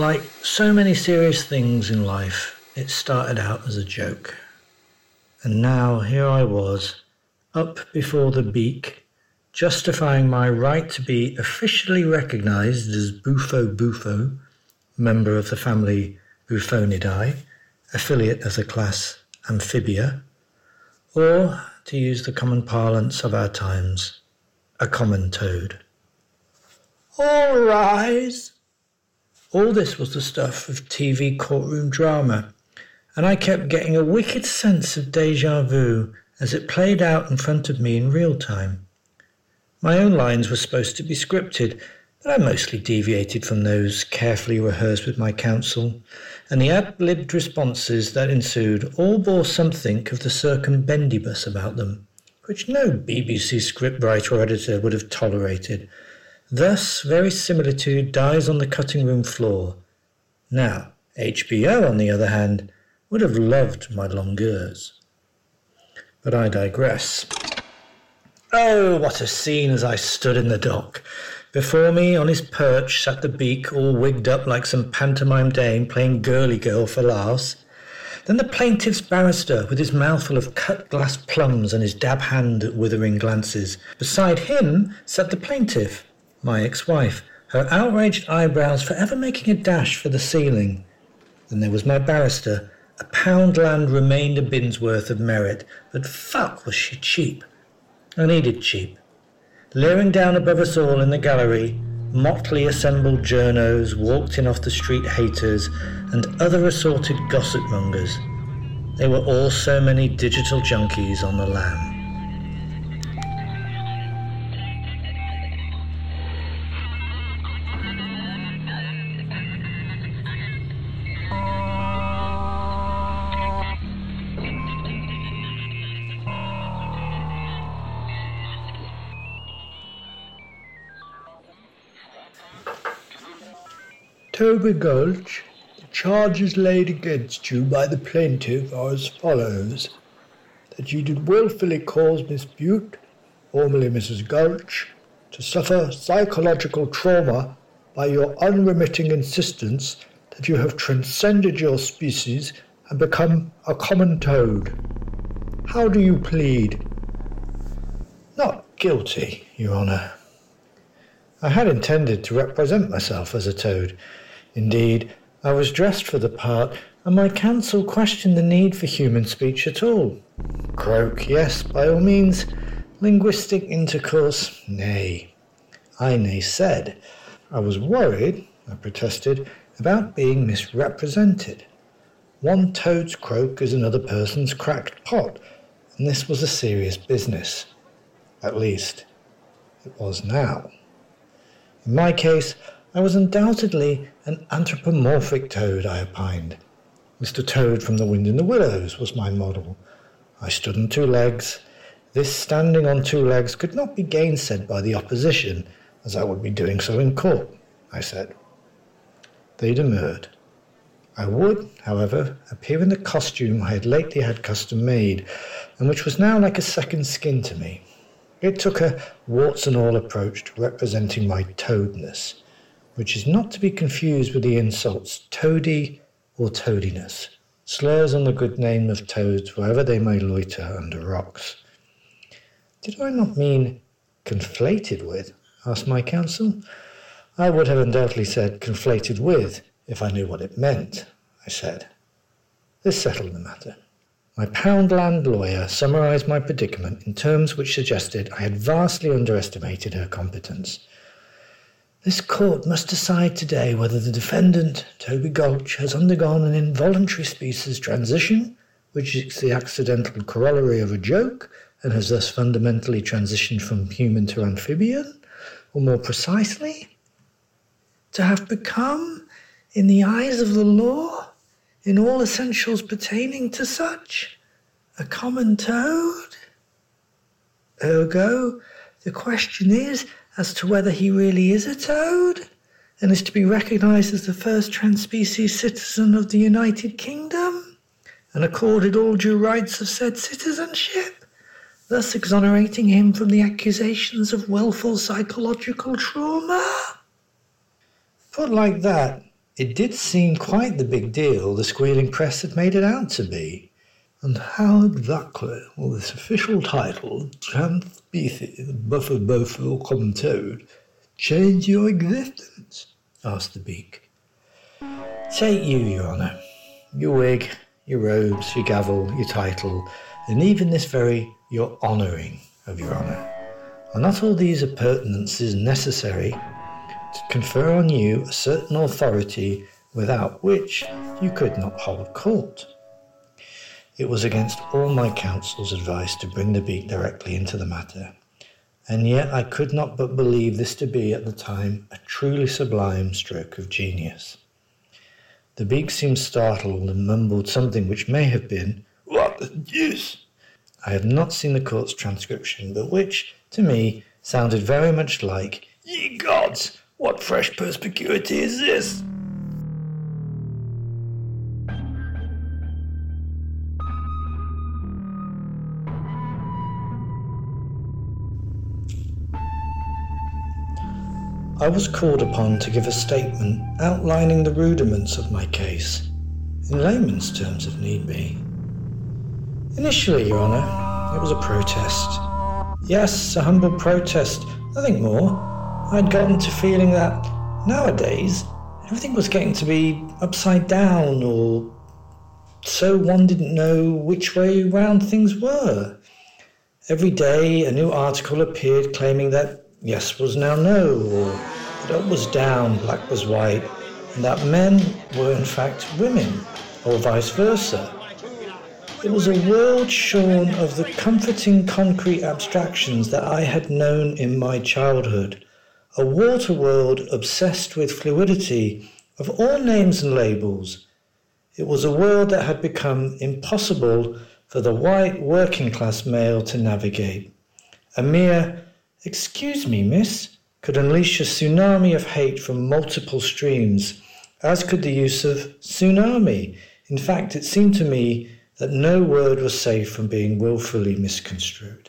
Like so many serious things in life, it started out as a joke. And now here I was, up before the beak, justifying my right to be officially recognized as Bufo Bufo, member of the family Bufonidae, affiliate of the class Amphibia, or, to use the common parlance of our times, a common toad. All rise! All this was the stuff of TV courtroom drama, and I kept getting a wicked sense of deja vu as it played out in front of me in real time. My own lines were supposed to be scripted, but I mostly deviated from those carefully rehearsed with my counsel, and the ad-libbed responses that ensued all bore something of the circumbendibus about them, which no BBC scriptwriter or editor would have tolerated. Thus, verisimilitude dies on the cutting room floor. Now, HBO, on the other hand, would have loved my longueurs. But I digress. Oh, what a scene as I stood in the dock! Before me, on his perch, sat the beak, all wigged up like some pantomime dame playing girly girl for laughs. Then the plaintiff's barrister, with his mouthful of cut glass plums and his dab hand at withering glances. Beside him sat the plaintiff, my ex-wife, her outraged eyebrows forever making a dash for the ceiling. Then there was my barrister. A Poundland remained a bin's worth of merit, but fuck was she cheap. I needed cheap. Leering down above us all in the gallery, motley assembled journos, walked in off the street haters, and other assorted gossip mongers. They were all so many digital junkies on the lam. Toby Gulch, the charges laid against you by the plaintiff are as follows that you did wilfully cause Miss Butte, formerly Mrs. Gulch, to suffer psychological trauma by your unremitting insistence that you have transcended your species and become a common toad. How do you plead? Not guilty, Your Honour. I had intended to represent myself as a toad Indeed, I was dressed for the part, and my counsel questioned the need for human speech at all. Croak, yes, by all means. Linguistic intercourse, nay. I nay said. I was worried, I protested, about being misrepresented. One toad's croak is another person's cracked pot, and this was a serious business. At least, it was now. In my case, I was undoubtedly an anthropomorphic toad, I opined. Mr. Toad from The Wind in the Willows was my model. I stood on two legs. This standing on two legs could not be gainsaid by the opposition, as I would be doing so in court, I said. They demurred. I would, however, appear in the costume I had lately had custom made, and which was now like a second skin to me. It took a warts and all approach to representing my toadness which is not to be confused with the insults toady or toadiness, slurs on the good name of toads wherever they may loiter under rocks. Did I not mean conflated with? asked my counsel. I would have undoubtedly said conflated with if I knew what it meant, I said. This settled the matter. My Poundland lawyer summarized my predicament in terms which suggested I had vastly underestimated her competence. This court must decide today whether the defendant, Toby Gulch, has undergone an involuntary species transition, which is the accidental corollary of a joke, and has thus fundamentally transitioned from human to amphibian, or more precisely, to have become, in the eyes of the law, in all essentials pertaining to such, a common toad. Ergo, the question is as to whether he really is a toad and is to be recognized as the first transspecies citizen of the United Kingdom and accorded all due rights of said citizenship, thus exonerating him from the accusations of willful psychological trauma. Put like that, It did seem quite the big deal the squealing press had made it out to be. And how exactly will this official title, Transpecies Bufo Bufo Common Toad, change your existence? asked the beak. Take you, Your Honour. Your wig, your robes, your gavel, your title, and even this very your honouring of Your Honour. Are not all these appurtenances necessary to confer on you a certain authority without which you could not hold court. It was against all my counsel's advice to bring the beak directly into the matter, and yet I could not but believe this to be at the time a truly sublime stroke of genius. The beak seemed startled and mumbled something which may have been, What the deuce? I have not seen the court's transcription, but which, to me, sounded very much like, Ye gods! What fresh perspicuity is this? I was called upon to give a statement outlining the rudiments of my case, in layman's terms if need be. Initially, Your Honour, it was a protest. Yes, a humble protest, nothing more. I'd gotten to feeling that nowadays everything was getting to be upside down, or so one didn't know which way round things were. Every day a new article appeared claiming that yes was now no, or that was down, black was white, and that men were in fact women, or vice versa. It was a world shorn of the comforting concrete abstractions that I had known in my childhood a water world obsessed with fluidity of all names and labels. It was a world that had become impossible for the white working class male to navigate. A mere, excuse me, miss, could unleash a tsunami of hate from multiple streams, as could the use of tsunami. In fact, it seemed to me that no word was safe from being wilfully misconstrued.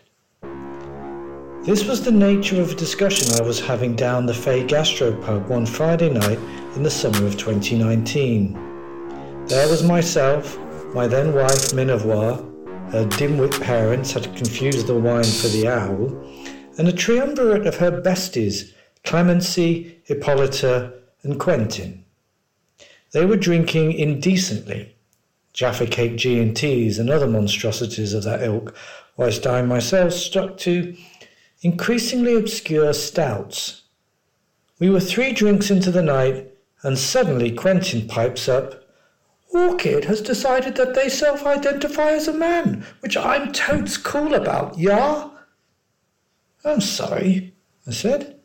This was the nature of a discussion I was having down the Fay Gastropub one Friday night in the summer of 2019. There was myself, my then wife Minervois, her dim-wit parents had confused the wine for the owl, and a triumvirate of her besties, Clemency, Hippolyta, and Quentin. They were drinking indecently, Jaffa Cake G&Ts and other monstrosities of that ilk, whilst I myself stuck to increasingly obscure stouts. We were three drinks into the night, and suddenly Quentin pipes up. Orchid has decided that they self identify as a man, which I'm totes cool about, yeah? I'm sorry, I said.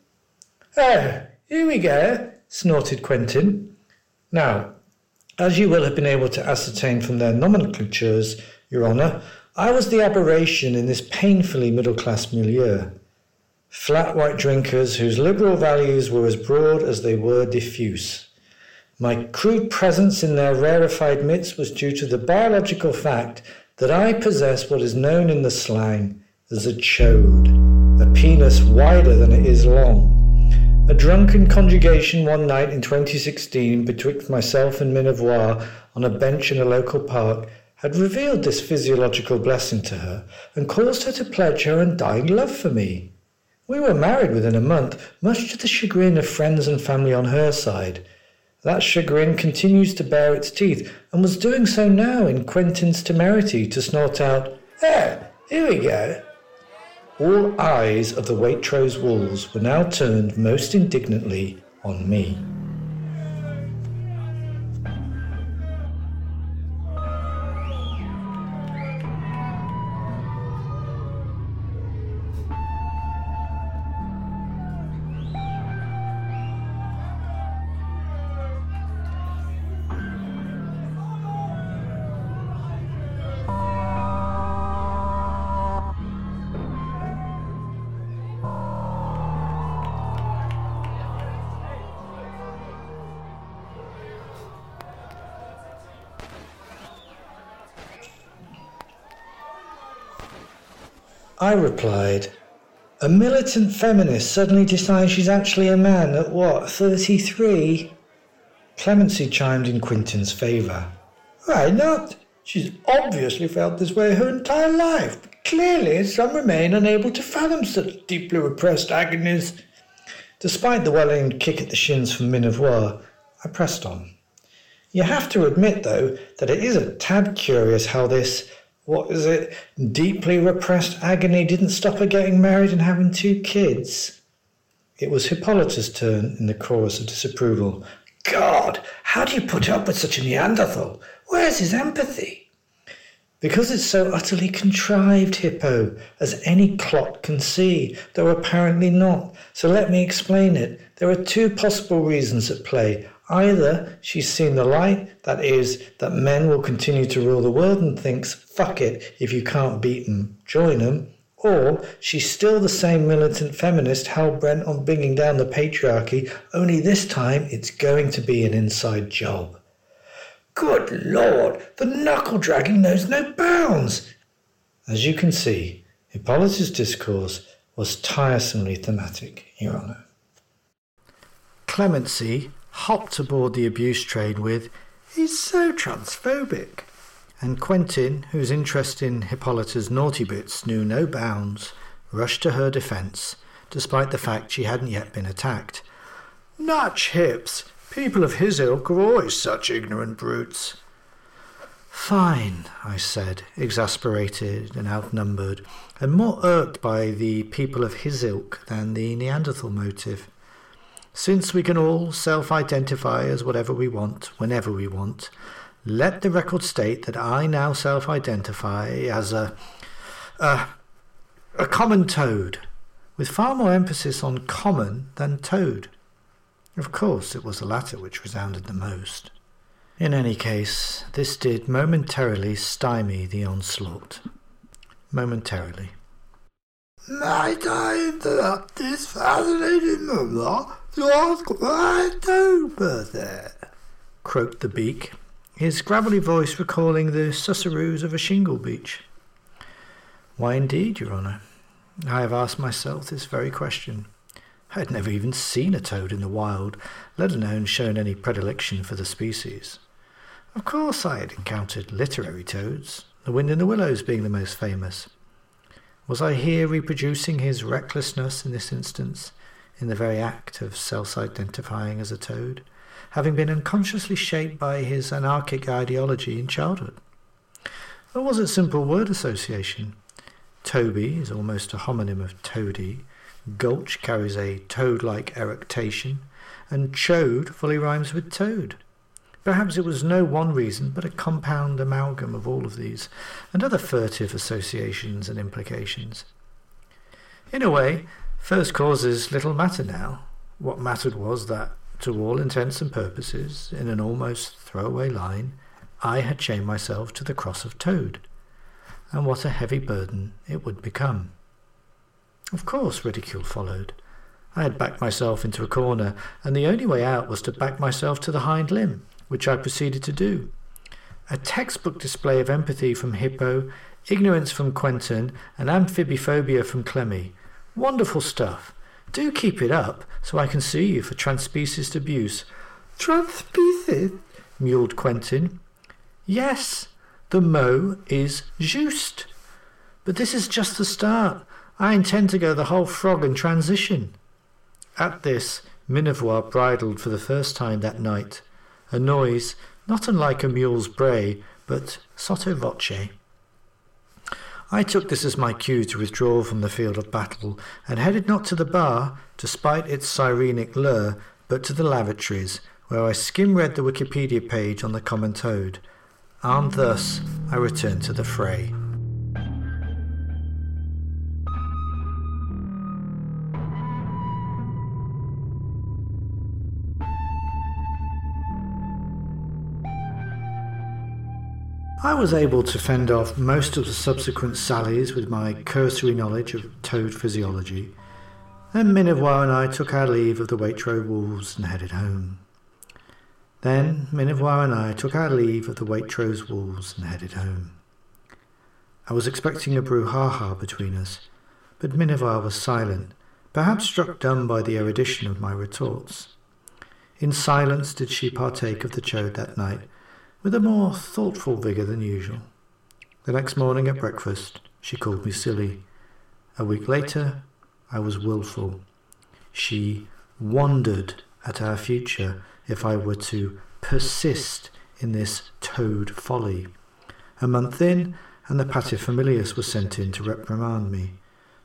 Oh, here we go, snorted Quentin. Now, as you will have been able to ascertain from their nomenclatures, Your Honour, I was the aberration in this painfully middle class milieu flat white drinkers whose liberal values were as broad as they were diffuse. My crude presence in their rarefied midst was due to the biological fact that I possess what is known in the slang as a chode, penis wider than it is long. A drunken conjugation one night in 2016 betwixt myself and Minervois on a bench in a local park had revealed this physiological blessing to her and caused her to pledge her undying love for me. We were married within a month, much to the chagrin of friends and family on her side. That chagrin continues to bare its teeth, and was doing so now in Quentin's temerity to snort out, There, here we go. All eyes of the Waitrose wolves were now turned most indignantly on me. I replied, A militant feminist suddenly decides she's actually a man at what, 33? Clemency chimed in Quentin's favour. Why not? She's obviously felt this way her entire life. But clearly, some remain unable to fathom such deeply repressed agonies. Despite the well aimed kick at the shins from Minervois, I pressed on. You have to admit, though, that it is a tad curious how this, what is it, deeply repressed agony didn't stop her getting married and having two kids. It was Hippolyta's turn in the chorus of disapproval. God, how do you put up with such a Neanderthal? Where's his empathy? Because it's so utterly contrived, Hippo, as any clot can see, though apparently not. So let me explain it. There are two possible reasons at play. Either she's seen the light, that is, that men will continue to rule the world and thinks, fuck it, if you can't beat them, join them. Or she's still the same militant feminist hell bent on bringing down the patriarchy, only this time it's going to be an inside job. Good Lord, the knuckle dragging knows no bounds. As you can see, Hippolyta's discourse was tiresomely thematic, Your Honour. Clemency hopped aboard the abuse train with, He's so transphobic. And Quentin, whose interest in Hippolyta's naughty bits knew no bounds, rushed to her defence, despite the fact she hadn't yet been attacked. Notch hips! People of his ilk are always such ignorant brutes. Fine, I said, exasperated and outnumbered, and more irked by the people of his ilk than the Neanderthal motive. Since we can all self identify as whatever we want, whenever we want, let the record state that I now self identify as a, a, a common toad, with far more emphasis on common than toad. Of course, it was the latter which resounded the most. In any case, this did momentarily stymie the onslaught. Momentarily. Might I interrupt this fascinating moment ask why toad birthday? croaked the beak, his gravelly voice recalling the susurrus of a shingle beach. Why indeed, Your Honour? I have asked myself this very question. I had never even seen a toad in the wild, let alone shown any predilection for the species. Of course, I had encountered literary toads, the wind in the willows being the most famous. Was I here reproducing his recklessness in this instance, in the very act of self identifying as a toad, having been unconsciously shaped by his anarchic ideology in childhood? Or was it simple word association? Toby is almost a homonym of toady, Gulch carries a toad like eructation, and chode fully rhymes with toad. Perhaps it was no one reason, but a compound amalgam of all of these, and other furtive associations and implications. In a way, first causes little matter now. What mattered was that, to all intents and purposes, in an almost throwaway line, I had chained myself to the cross of Toad, and what a heavy burden it would become. Of course, ridicule followed. I had backed myself into a corner, and the only way out was to back myself to the hind limb, which I proceeded to do. A textbook display of empathy from Hippo, ignorance from Quentin, and amphibophobia from Clemmy. Wonderful stuff. Do keep it up, so I can sue you for transpecies abuse. Transpecies? mewed Quentin. Yes, the mot is juste. But this is just the start. I intend to go the whole frog in transition. At this, Minervois bridled for the first time that night, a noise not unlike a mule's bray, but sotto voce. I took this as my cue to withdraw from the field of battle, and headed not to the bar, despite its sirenic lure, but to the lavatories, where I skim read the Wikipedia page on the common toad. Armed thus, I returned to the fray. I was able to fend off most of the subsequent sallies with my cursory knowledge of toad physiology, and Minervois and I took our leave of the Waitrose wolves and headed home. Then Minervois and I took our leave of the Waitrose wolves and headed home. I was expecting a brouhaha between us, but Minervois was silent, perhaps struck dumb by the erudition of my retorts. In silence did she partake of the chode that night, with a more thoughtful vigour than usual. The next morning at breakfast, she called me silly. A week later, I was wilful. She wondered at our future if I were to persist in this toad folly. A month in, and the paterfamilias was sent in to reprimand me.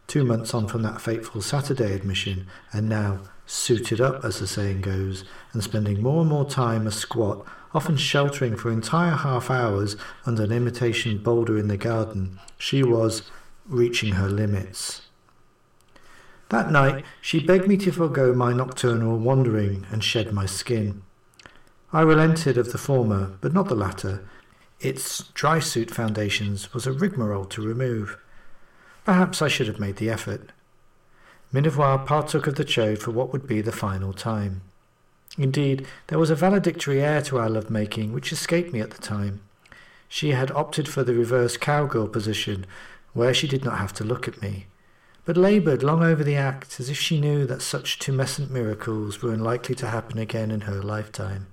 Two months on from that fateful Saturday admission, and now suited up, as the saying goes, and spending more and more time a squat, often sheltering for entire half hours under an imitation boulder in the garden, she was reaching her limits. That night she begged me to forego my nocturnal wandering and shed my skin. I relented of the former, but not the latter. Its dry suit foundations was a rigmarole to remove. Perhaps I should have made the effort. Minervois partook of the chode for what would be the final time. Indeed, there was a valedictory air to our love-making which escaped me at the time. She had opted for the reverse cowgirl position, where she did not have to look at me, but laboured long over the act as if she knew that such tumescent miracles were unlikely to happen again in her lifetime.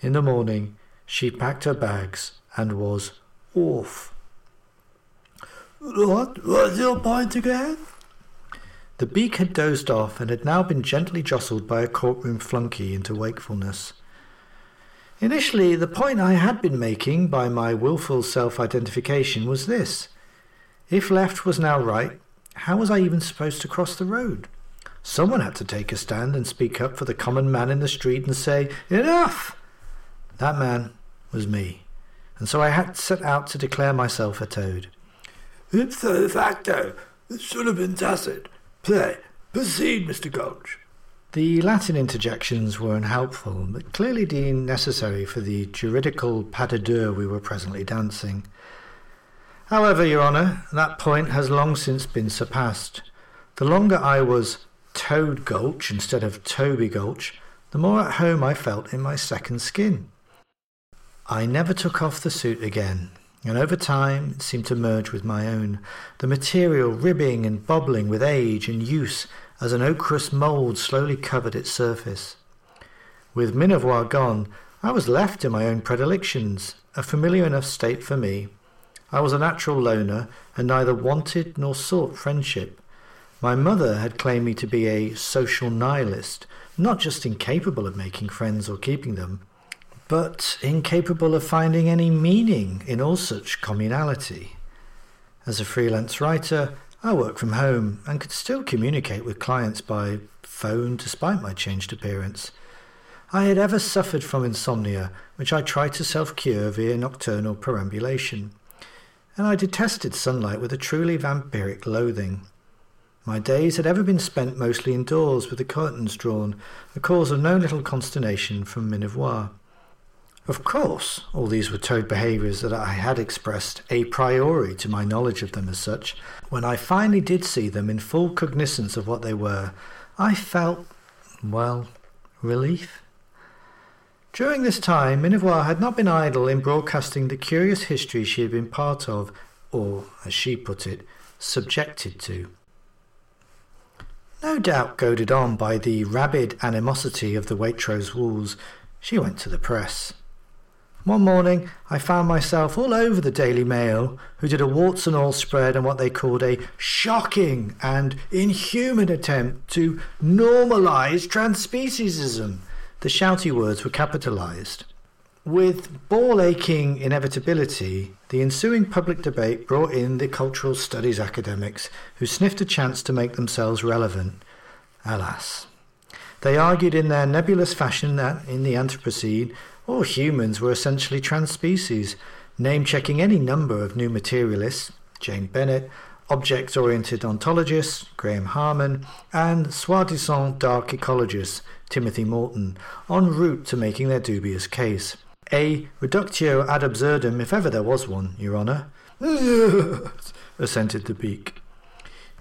In the morning, she packed her bags and was off. What was your point again? The beak had dozed off and had now been gently jostled by a courtroom flunkey into wakefulness. Initially, the point I had been making by my wilful self identification was this. If left was now right, how was I even supposed to cross the road? Someone had to take a stand and speak up for the common man in the street and say, Enough! That man was me, and so I had set out to declare myself a toad. Ipso facto, it should have been tacit. Play. Proceed, Mr. Gulch. The Latin interjections were unhelpful, but clearly deemed necessary for the juridical pas de deux we were presently dancing. However, Your Honour, that point has long since been surpassed. The longer I was Toad Gulch instead of Toby Gulch, the more at home I felt in my second skin. I never took off the suit again, and over time it seemed to merge with my own, the material ribbing and bobbling with age and use as an ochreous mould slowly covered its surface. With Minervois gone, I was left to my own predilections, a familiar enough state for me. I was a natural loner, and neither wanted nor sought friendship. My mother had claimed me to be a social nihilist, not just incapable of making friends or keeping them, but incapable of finding any meaning in all such communality. As a freelance writer, I work from home and could still communicate with clients by phone despite my changed appearance. I had ever suffered from insomnia, which I tried to self cure via nocturnal perambulation, and I detested sunlight with a truly vampiric loathing. My days had ever been spent mostly indoors with the curtains drawn, a cause of no little consternation from Minervois. Of course, all these were toad behaviours that I had expressed a priori to my knowledge of them as such. When I finally did see them in full cognizance of what they were, I felt, well, relief. During this time, Minervois had not been idle in broadcasting the curious history she had been part of, or, as she put it, subjected to. No doubt goaded on by the rabid animosity of the Waitrose wolves, she went to the press. One morning I found myself all over the Daily Mail, who did a warts and all spread on what they called a shocking and inhuman attempt to normalise transspeciesism. The shouty words were capitalised. With ball aching inevitability, the ensuing public debate brought in the cultural studies academics who sniffed a chance to make themselves relevant. Alas. They argued in their nebulous fashion that, in the Anthropocene, all humans were essentially transspecies, name checking any number of new materialists, Jane Bennett, object oriented ontologists, Graham Harman, and soi disant dark ecologists, Timothy Morton, en route to making their dubious case. A reductio ad absurdum, if ever there was one, Your Honour. assented the beak.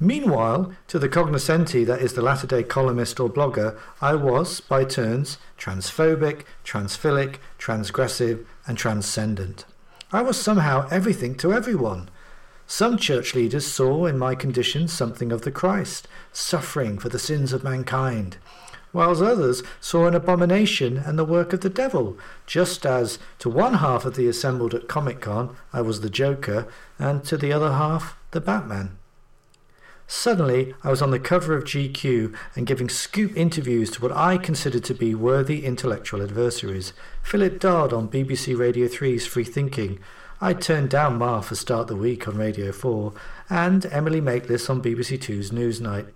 Meanwhile, to the cognoscenti that is the latter day columnist or blogger, I was, by turns, transphobic, transphilic, transgressive, and transcendent. I was somehow everything to everyone. Some church leaders saw in my condition something of the Christ, suffering for the sins of mankind. whilst others saw an abomination and the work of the devil, just as to one half of the assembled at Comic Con I was the Joker, and to the other half the Batman. Suddenly, I was on the cover of GQ and giving scoop interviews to what I considered to be worthy intellectual adversaries. Philip Dodd on BBC Radio 3's Free Thinking. I turned down Marr for Start the Week on Radio 4 and Emily Maitlis on BBC 2's Newsnight.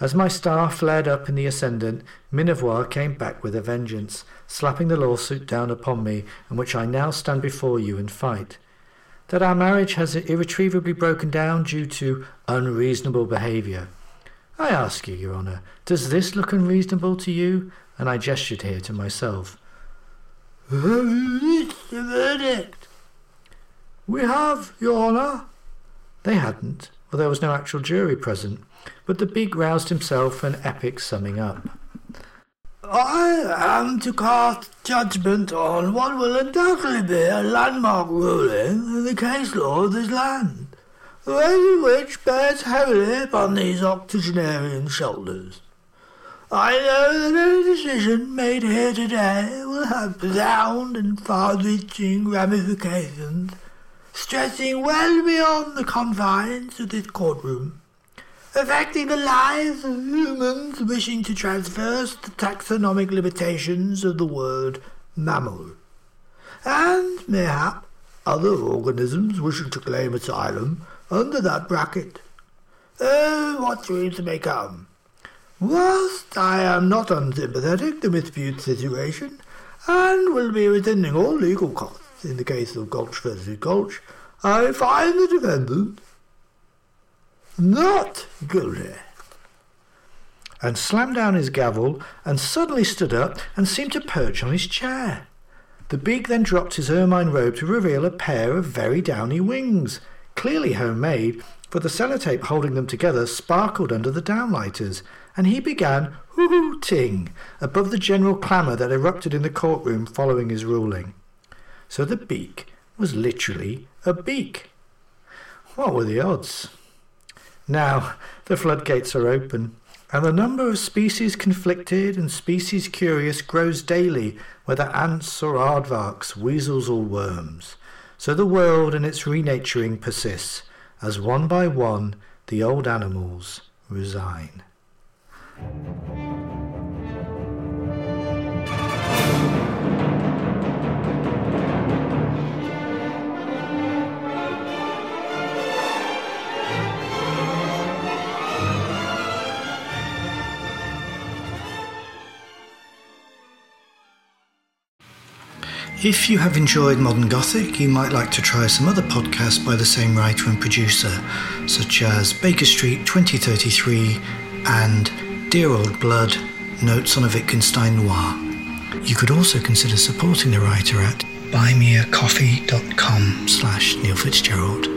As my star flared up in the ascendant, Minervois came back with a vengeance, slapping the lawsuit down upon me, in which I now stand before you and fight that our marriage has irretrievably broken down due to unreasonable behaviour. I ask you, Your Honour, does this look unreasonable to you? And I gestured here to myself. It's the verdict. We have, Your Honour. They hadn't, for there was no actual jury present, but the beak roused himself for an epic summing up. I am to cast judgment on what will undoubtedly be a landmark ruling in the case law of this land, the weight of which bears heavily upon these octogenarian shoulders. I know that any decision made here today will have profound and far-reaching ramifications, stretching well beyond the confines of this courtroom affecting the lives of humans wishing to transverse the taxonomic limitations of the word mammal, and mayhap other organisms wishing to claim asylum under that bracket. Oh, what dreams may come! Whilst I am not unsympathetic to Miss Bute's situation, and will be rescinding all legal costs in the case of Gulch versus Gulch, I find the defendant not guilty. And slammed down his gavel and suddenly stood up and seemed to perch on his chair. The beak then dropped his ermine robe to reveal a pair of very downy wings, clearly homemade, for the sellotape holding them together sparkled under the downlighters, and he began hooting above the general clamour that erupted in the courtroom following his ruling. So the beak was literally a beak. What were the odds? Now the floodgates are open, and the number of species conflicted and species curious grows daily, whether ants or aardvarks, weasels or worms. So the world and its renaturing persists, as one by one the old animals resign. If you have enjoyed Modern Gothic, you might like to try some other podcasts by the same writer and producer, such as Baker Street 2033 and Dear Old Blood Notes on a Wittgenstein Noir. You could also consider supporting the writer at buymeacoffee.com slash Neil Fitzgerald.